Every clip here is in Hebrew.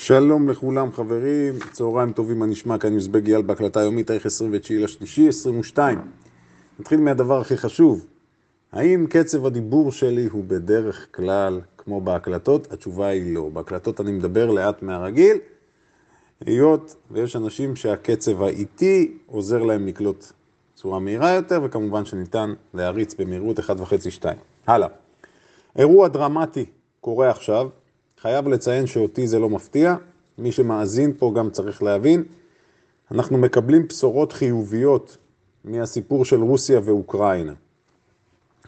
שלום לכולם חברים, צהריים טובים, מה נשמע? כאן יוזבג אייל בהקלטה יומית, תאריך 29 לשלישי, 22. נתחיל מהדבר הכי חשוב, האם קצב הדיבור שלי הוא בדרך כלל כמו בהקלטות? התשובה היא לא. בהקלטות אני מדבר לאט מהרגיל, היות ויש אנשים שהקצב האיטי עוזר להם לקלוט צורה מהירה יותר, וכמובן שניתן להריץ במהירות 1.5-2. הלאה. אירוע דרמטי קורה עכשיו, חייב לציין שאותי זה לא מפתיע, מי שמאזין פה גם צריך להבין, אנחנו מקבלים בשורות חיוביות מהסיפור של רוסיה ואוקראינה.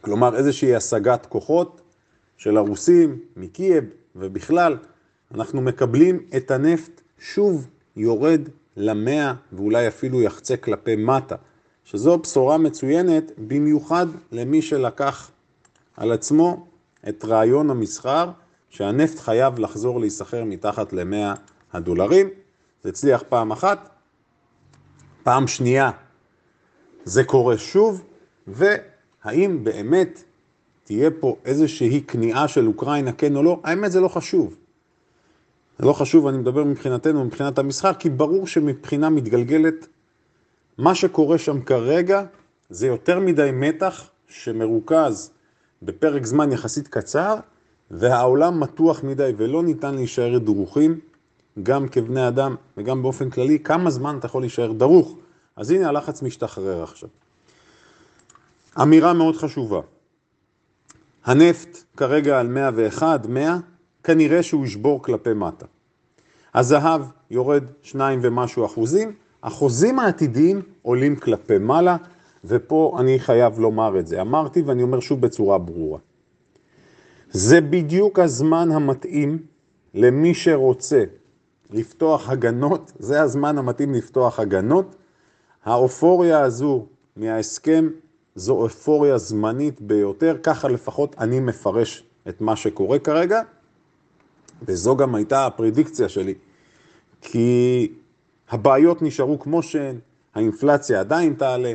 כלומר איזושהי השגת כוחות של הרוסים מקייב ובכלל, אנחנו מקבלים את הנפט שוב יורד למאה ואולי אפילו יחצה כלפי מטה, שזו בשורה מצוינת במיוחד למי שלקח על עצמו את רעיון המסחר שהנפט חייב לחזור להיסחר מתחת ל-100 הדולרים. זה הצליח פעם אחת, פעם שנייה זה קורה שוב, והאם באמת תהיה פה איזושהי כניעה של אוקראינה, כן או לא, האמת זה לא חשוב. זה לא חשוב, אני מדבר מבחינתנו, מבחינת המסחר, כי ברור שמבחינה מתגלגלת, מה שקורה שם כרגע זה יותר מדי מתח שמרוכז בפרק זמן יחסית קצר, והעולם מתוח מדי ולא ניתן להישאר דרוכים, גם כבני אדם וגם באופן כללי, כמה זמן אתה יכול להישאר דרוך. אז הנה הלחץ משתחרר עכשיו. אמירה מאוד חשובה. הנפט כרגע על 101, 100, כנראה שהוא ישבור כלפי מטה. הזהב יורד 2 ומשהו אחוזים, החוזים העתידיים עולים כלפי מעלה, ופה אני חייב לומר את זה. אמרתי ואני אומר שוב בצורה ברורה. זה בדיוק הזמן המתאים למי שרוצה לפתוח הגנות, זה הזמן המתאים לפתוח הגנות. האופוריה הזו מההסכם זו אופוריה זמנית ביותר, ככה לפחות אני מפרש את מה שקורה כרגע, וזו גם הייתה הפרדיקציה שלי, כי הבעיות נשארו כמו שהן, האינפלציה עדיין תעלה,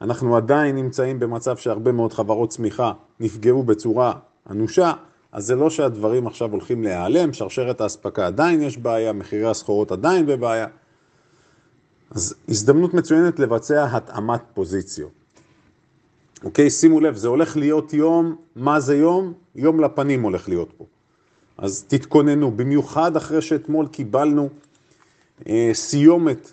אנחנו עדיין נמצאים במצב שהרבה מאוד חברות צמיחה נפגעו בצורה אנושה, אז זה לא שהדברים עכשיו הולכים להיעלם, שרשרת האספקה עדיין יש בעיה, מחירי הסחורות עדיין בבעיה. אז הזדמנות מצוינת לבצע התאמת פוזיציות. אוקיי, שימו לב, זה הולך להיות יום, מה זה יום? יום לפנים הולך להיות פה. אז תתכוננו, במיוחד אחרי שאתמול קיבלנו אה, סיומת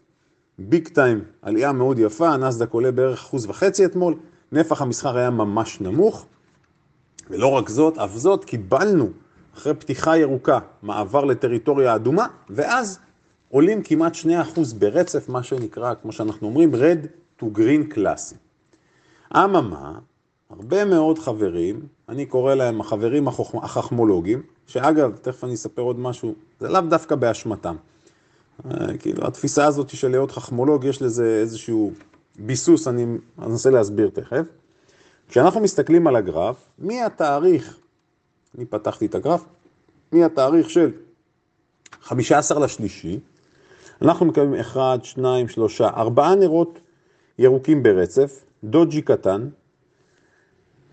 ביג טיים, עלייה מאוד יפה, הנסדק עולה בערך אחוז וחצי אתמול, נפח המסחר היה ממש נמוך, ולא רק זאת, אף זאת, קיבלנו אחרי פתיחה ירוקה מעבר לטריטוריה אדומה, ואז עולים כמעט 2% ברצף, מה שנקרא, כמו שאנחנו אומרים, רד to green קלאסי. אממה, הרבה מאוד חברים, אני קורא להם החברים החכמולוגים, שאגב, תכף אני אספר עוד משהו, זה לאו דווקא באשמתם. אה, כאילו, התפיסה הזאת של להיות חכמולוג, יש לזה איזשהו ביסוס, אני אנסה להסביר תכף. כשאנחנו מסתכלים על הגרף, מהתאריך, אני פתחתי את הגרף, מהתאריך של 15 לשלישי, אנחנו מקבלים 1, 2, 3, 4 נרות ירוקים ברצף, דוג'י קטן,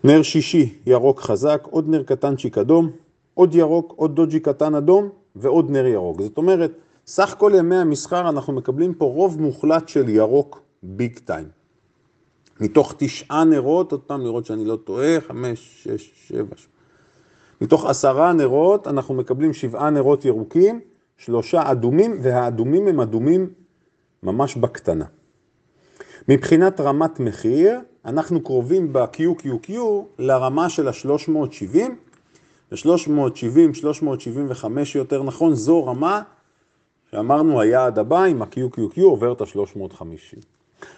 נר שישי ירוק חזק, עוד נר קטנצ'יק אדום, עוד ירוק, עוד דוג'י קטן אדום ועוד נר ירוק. זאת אומרת, סך כל ימי המסחר אנחנו מקבלים פה רוב מוחלט של ירוק ביג טיים. מתוך תשעה נרות, עוד פעם לראות שאני לא טועה, חמש, שש, שבע, שבע. מתוך עשרה נרות אנחנו מקבלים שבעה נרות ירוקים, שלושה אדומים, והאדומים הם אדומים ממש בקטנה. מבחינת רמת מחיר, אנחנו קרובים ב-QQQ לרמה של ה-370, ו-370, 375 יותר נכון, זו רמה שאמרנו היעד הבא עם ה-QQQ עובר את ה-350.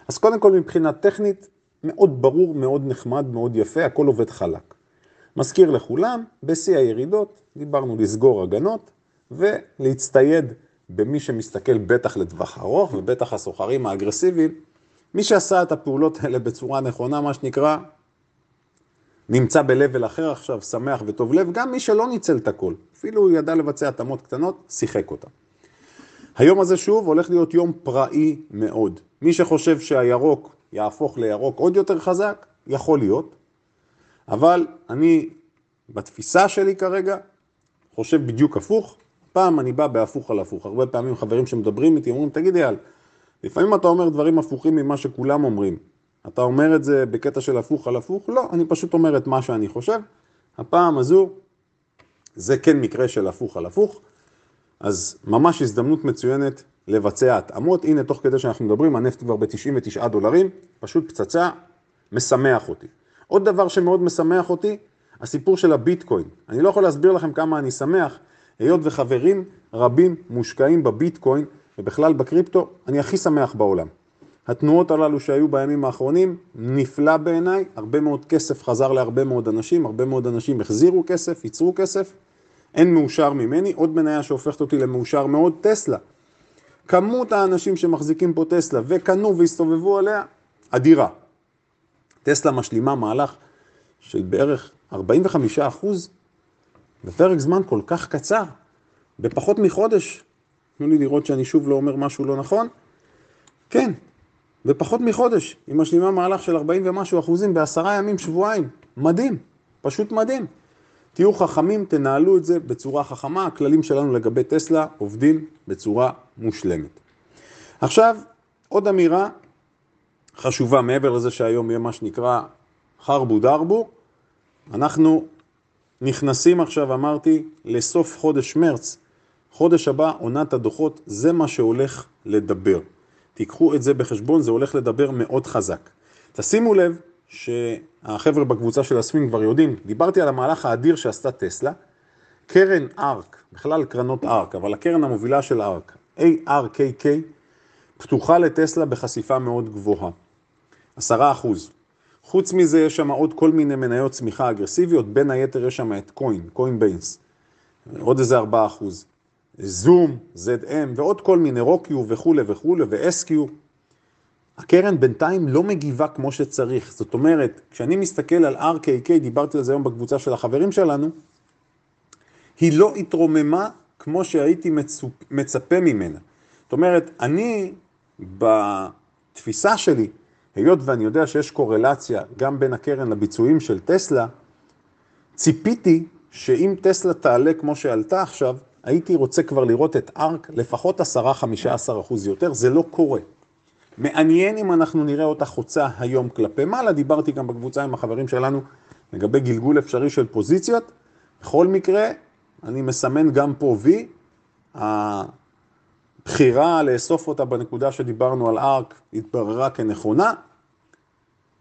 אז קודם כל מבחינה טכנית, מאוד ברור, מאוד נחמד, מאוד יפה, הכל עובד חלק. מזכיר לכולם, בשיא הירידות דיברנו לסגור הגנות ולהצטייד במי שמסתכל בטח לטווח ארוך ובטח הסוחרים האגרסיביים, מי שעשה את הפעולות האלה בצורה נכונה, מה שנקרא, נמצא ב-level אחר עכשיו, שמח וטוב לב, גם מי שלא ניצל את הכל, אפילו הוא ידע לבצע התאמות קטנות, שיחק אותה. היום הזה שוב הולך להיות יום פראי מאוד. מי שחושב שהירוק יהפוך לירוק עוד יותר חזק, יכול להיות, אבל אני בתפיסה שלי כרגע חושב בדיוק הפוך, פעם אני בא בהפוך על הפוך, הרבה פעמים חברים שמדברים איתי אומרים, תגיד אייל, לפעמים אתה אומר דברים הפוכים ממה שכולם אומרים. אתה אומר את זה בקטע של הפוך על הפוך? לא, אני פשוט אומר את מה שאני חושב. הפעם הזו, זה כן מקרה של הפוך על הפוך, אז ממש הזדמנות מצוינת לבצע התאמות. הנה, תוך כדי שאנחנו מדברים, הנפט כבר ב-99 דולרים, פשוט פצצה, משמח אותי. עוד דבר שמאוד משמח אותי, הסיפור של הביטקוין. אני לא יכול להסביר לכם כמה אני שמח, היות וחברים רבים מושקעים בביטקוין ובכלל בקריפטו, אני הכי שמח בעולם. התנועות הללו שהיו בימים האחרונים, נפלא בעיניי, הרבה מאוד כסף חזר להרבה מאוד אנשים, הרבה מאוד אנשים החזירו כסף, ייצרו כסף, אין מאושר ממני, עוד מניה שהופכת אותי למאושר מאוד, טסלה. כמות האנשים שמחזיקים פה טסלה וקנו והסתובבו עליה, אדירה. טסלה משלימה מהלך של בערך 45 אחוז בפרק זמן כל כך קצר, בפחות מחודש. תנו לי לראות שאני שוב לא אומר משהו לא נכון. כן, בפחות מחודש, היא משלימה מהלך של 40 ומשהו אחוזים בעשרה ימים, שבועיים. מדהים, פשוט מדהים. תהיו חכמים, תנהלו את זה בצורה חכמה, הכללים שלנו לגבי טסלה עובדים בצורה מושלמת. עכשיו, עוד אמירה חשובה, מעבר לזה שהיום יהיה מה שנקרא חרבו דרבו, אנחנו נכנסים עכשיו, אמרתי, לסוף חודש מרץ. חודש הבא, עונת הדוחות, זה מה שהולך לדבר. תיקחו את זה בחשבון, זה הולך לדבר מאוד חזק. תשימו לב שהחבר'ה בקבוצה של הסווינג כבר יודעים, דיברתי על המהלך האדיר שעשתה טסלה, קרן ארק, בכלל קרנות ארק, אבל הקרן המובילה של ארק, ARKK, פתוחה לטסלה בחשיפה מאוד גבוהה, עשרה אחוז. חוץ מזה יש שם עוד כל מיני מניות צמיחה אגרסיביות, בין היתר יש שם את קוין, קוין ביינס, עוד איזה ארבעה אחוז. זום, ZM ועוד כל מיני רוקיו וכולי וכולי ו-SQ. הקרן בינתיים לא מגיבה כמו שצריך. זאת אומרת, כשאני מסתכל על RKK, דיברתי על זה היום בקבוצה של החברים שלנו, היא לא התרוממה כמו שהייתי מצופ, מצפה ממנה. זאת אומרת, אני בתפיסה שלי, היות ואני יודע שיש קורלציה גם בין הקרן לביצועים של טסלה, ציפיתי שאם טסלה תעלה כמו שעלתה עכשיו, הייתי רוצה כבר לראות את ארק לפחות 10-15 אחוז יותר, זה לא קורה. מעניין אם אנחנו נראה אותה חוצה היום כלפי מעלה, דיברתי גם בקבוצה עם החברים שלנו לגבי גלגול אפשרי של פוזיציות. בכל מקרה, אני מסמן גם פה וי, הבחירה לאסוף אותה בנקודה שדיברנו על ארק התבררה כנכונה.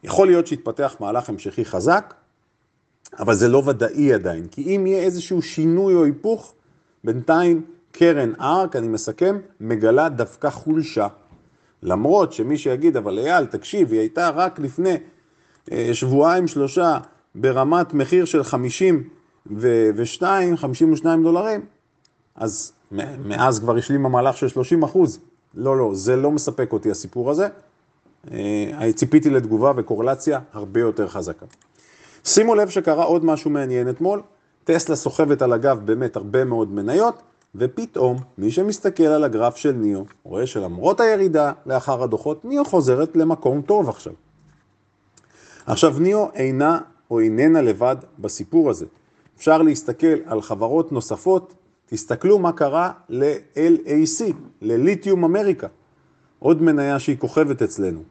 יכול להיות שיתפתח מהלך המשכי חזק, אבל זה לא ודאי עדיין, כי אם יהיה איזשהו שינוי או היפוך, בינתיים קרן ארק, אני מסכם, מגלה דווקא חולשה. למרות שמי שיגיד, אבל אייל, תקשיב, היא הייתה רק לפני אה, שבועיים שלושה ברמת מחיר של 52, 52 דולרים, אז מאז כבר השלים המהלך של 30 אחוז. לא, לא, זה לא מספק אותי הסיפור הזה. אה, ציפיתי לתגובה וקורלציה הרבה יותר חזקה. שימו לב שקרה עוד משהו מעניין אתמול, טסלה סוחבת על הגב באמת הרבה מאוד מניות, ופתאום מי שמסתכל על הגרף של ניו, רואה שלמרות הירידה לאחר הדוחות, ניו חוזרת למקום טוב עכשיו. עכשיו ניו אינה או איננה לבד בסיפור הזה. אפשר להסתכל על חברות נוספות, תסתכלו מה קרה ל-LAC, לליתיום אמריקה, עוד מניה שהיא כוכבת אצלנו.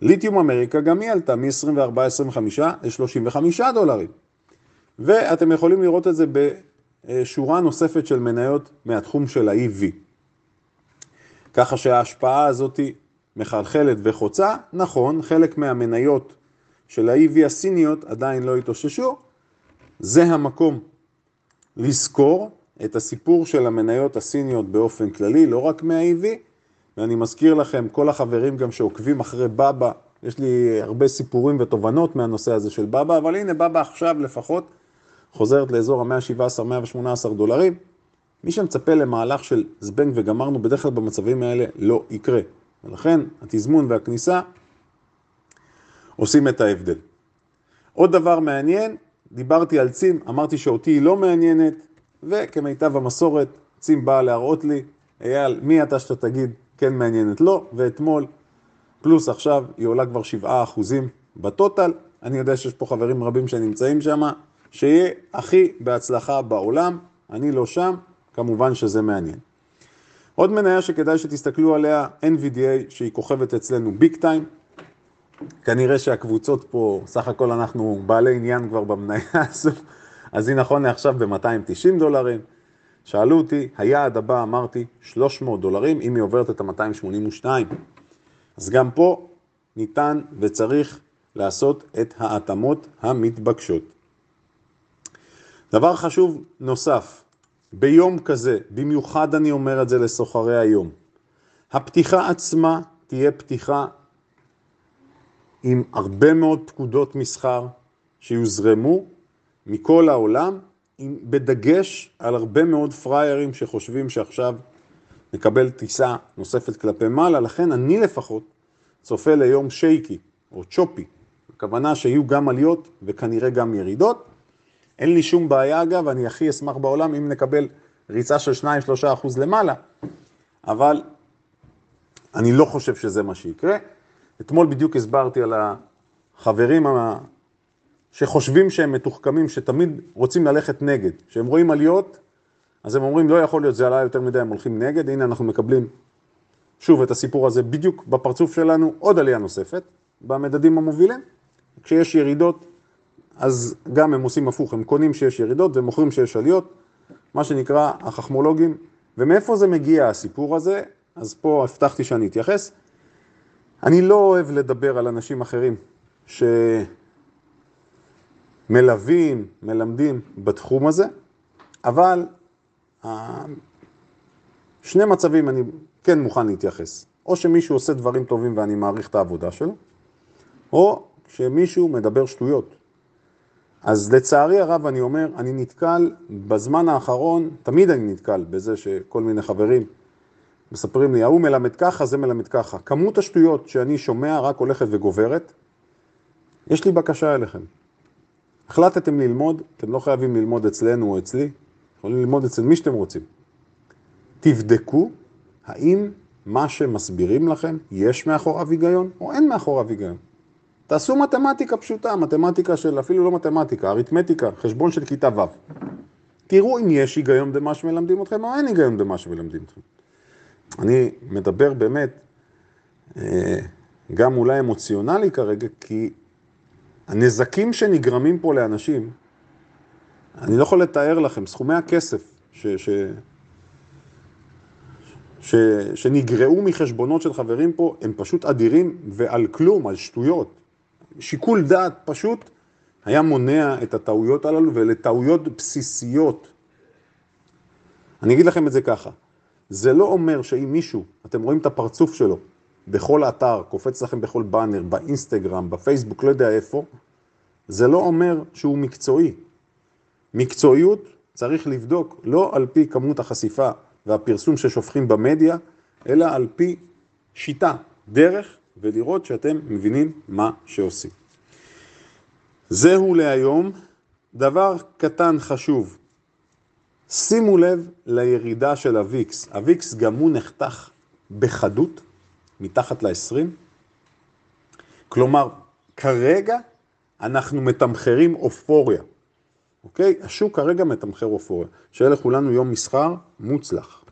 ליתיום אמריקה גם היא עלתה מ-24-25 ל-35 דולרים. ואתם יכולים לראות את זה בשורה נוספת של מניות מהתחום של ה-EV. ככה שההשפעה הזאת מחלחלת וחוצה, נכון, חלק מהמניות של ה-EV הסיניות עדיין לא התאוששו, זה המקום לזכור את הסיפור של המניות הסיניות באופן כללי, לא רק מה-EV, ואני מזכיר לכם, כל החברים גם שעוקבים אחרי בבא, יש לי הרבה סיפורים ותובנות מהנושא הזה של בבא, אבל הנה בבא עכשיו לפחות חוזרת לאזור ה-117-118 דולרים. מי שמצפה למהלך של זבנג וגמרנו, בדרך כלל במצבים האלה לא יקרה. ולכן התזמון והכניסה עושים את ההבדל. עוד דבר מעניין, דיברתי על צים, אמרתי שאותי היא לא מעניינת, וכמיטב המסורת, צים באה להראות לי, אייל, מי אתה שאתה תגיד כן מעניינת לא, ואתמול, פלוס עכשיו, היא עולה כבר 7% בטוטל. אני יודע שיש פה חברים רבים שנמצאים שם, שיהיה הכי בהצלחה בעולם, אני לא שם, כמובן שזה מעניין. עוד מניה שכדאי שתסתכלו עליה, NVDA, שהיא כוכבת אצלנו ביג טיים. כנראה שהקבוצות פה, סך הכל אנחנו בעלי עניין כבר במניה הזו, אז היא נכון לעכשיו ב-290 דולרים. שאלו אותי, היעד הבא אמרתי 300 דולרים, אם היא עוברת את ה-282. אז גם פה ניתן וצריך לעשות את ההתאמות המתבקשות. דבר חשוב נוסף, ביום כזה, במיוחד אני אומר את זה לסוחרי היום, הפתיחה עצמה תהיה פתיחה עם הרבה מאוד פקודות מסחר שיוזרמו מכל העולם, בדגש על הרבה מאוד פריירים שחושבים שעכשיו נקבל טיסה נוספת כלפי מעלה, לכן אני לפחות צופה ליום שייקי או צ'ופי, הכוונה שיהיו גם עליות וכנראה גם ירידות. אין לי שום בעיה אגב, אני הכי אשמח בעולם אם נקבל ריצה של 2-3 אחוז למעלה, אבל אני לא חושב שזה מה שיקרה. אתמול בדיוק הסברתי על החברים שחושבים שהם מתוחכמים, שתמיד רוצים ללכת נגד. כשהם רואים עליות, אז הם אומרים, לא יכול להיות, זה עלה יותר מדי, הם הולכים נגד. הנה אנחנו מקבלים שוב את הסיפור הזה בדיוק בפרצוף שלנו, עוד עלייה נוספת במדדים המובילים. כשיש ירידות, אז גם הם עושים הפוך, הם קונים שיש ירידות ומוכרים שיש עליות, מה שנקרא החכמולוגים. ומאיפה זה מגיע הסיפור הזה? אז פה הבטחתי שאני אתייחס. אני לא אוהב לדבר על אנשים אחרים שמלווים, מלמדים בתחום הזה, אבל שני מצבים אני כן מוכן להתייחס. או שמישהו עושה דברים טובים ואני מעריך את העבודה שלו, או שמישהו מדבר שטויות. אז לצערי הרב אני אומר, אני נתקל בזמן האחרון, תמיד אני נתקל בזה שכל מיני חברים מספרים לי, ההוא מלמד ככה, זה מלמד ככה. כמות השטויות שאני שומע רק הולכת וגוברת. יש לי בקשה אליכם. החלטתם ללמוד, אתם לא חייבים ללמוד אצלנו או אצלי, יכולים ללמוד אצל מי שאתם רוצים. תבדקו האם מה שמסבירים לכם, יש מאחוריו היגיון או אין מאחוריו היגיון. תעשו מתמטיקה פשוטה, מתמטיקה של אפילו לא מתמטיקה, אריתמטיקה, חשבון של כיתה ו'. תראו אם יש היגיון במה שמלמדים אתכם או אין היגיון במה שמלמדים אתכם. אני מדבר באמת, אה, גם אולי אמוציונלי כרגע, כי הנזקים שנגרמים פה לאנשים, אני לא יכול לתאר לכם, סכומי הכסף ש, ש, ש, שנגרעו מחשבונות של חברים פה, הם פשוט אדירים ועל כלום, על שטויות. שיקול דעת פשוט היה מונע את הטעויות הללו, ואלה טעויות בסיסיות. אני אגיד לכם את זה ככה, זה לא אומר שאם מישהו, אתם רואים את הפרצוף שלו בכל אתר, קופץ לכם בכל באנר, באינסטגרם, בפייסבוק, לא יודע איפה, זה לא אומר שהוא מקצועי. מקצועיות צריך לבדוק לא על פי כמות החשיפה והפרסום ששופכים במדיה, אלא על פי שיטה, דרך, ולראות שאתם מבינים מה שעושים. זהו להיום. דבר קטן חשוב, שימו לב לירידה של הוויקס. הוויקס גם הוא נחתך בחדות, מתחת ל-20. כלומר, כרגע אנחנו מתמחרים אופוריה, אוקיי? השוק כרגע מתמחר אופוריה. שיהיה לכולנו יום מסחר מוצלח.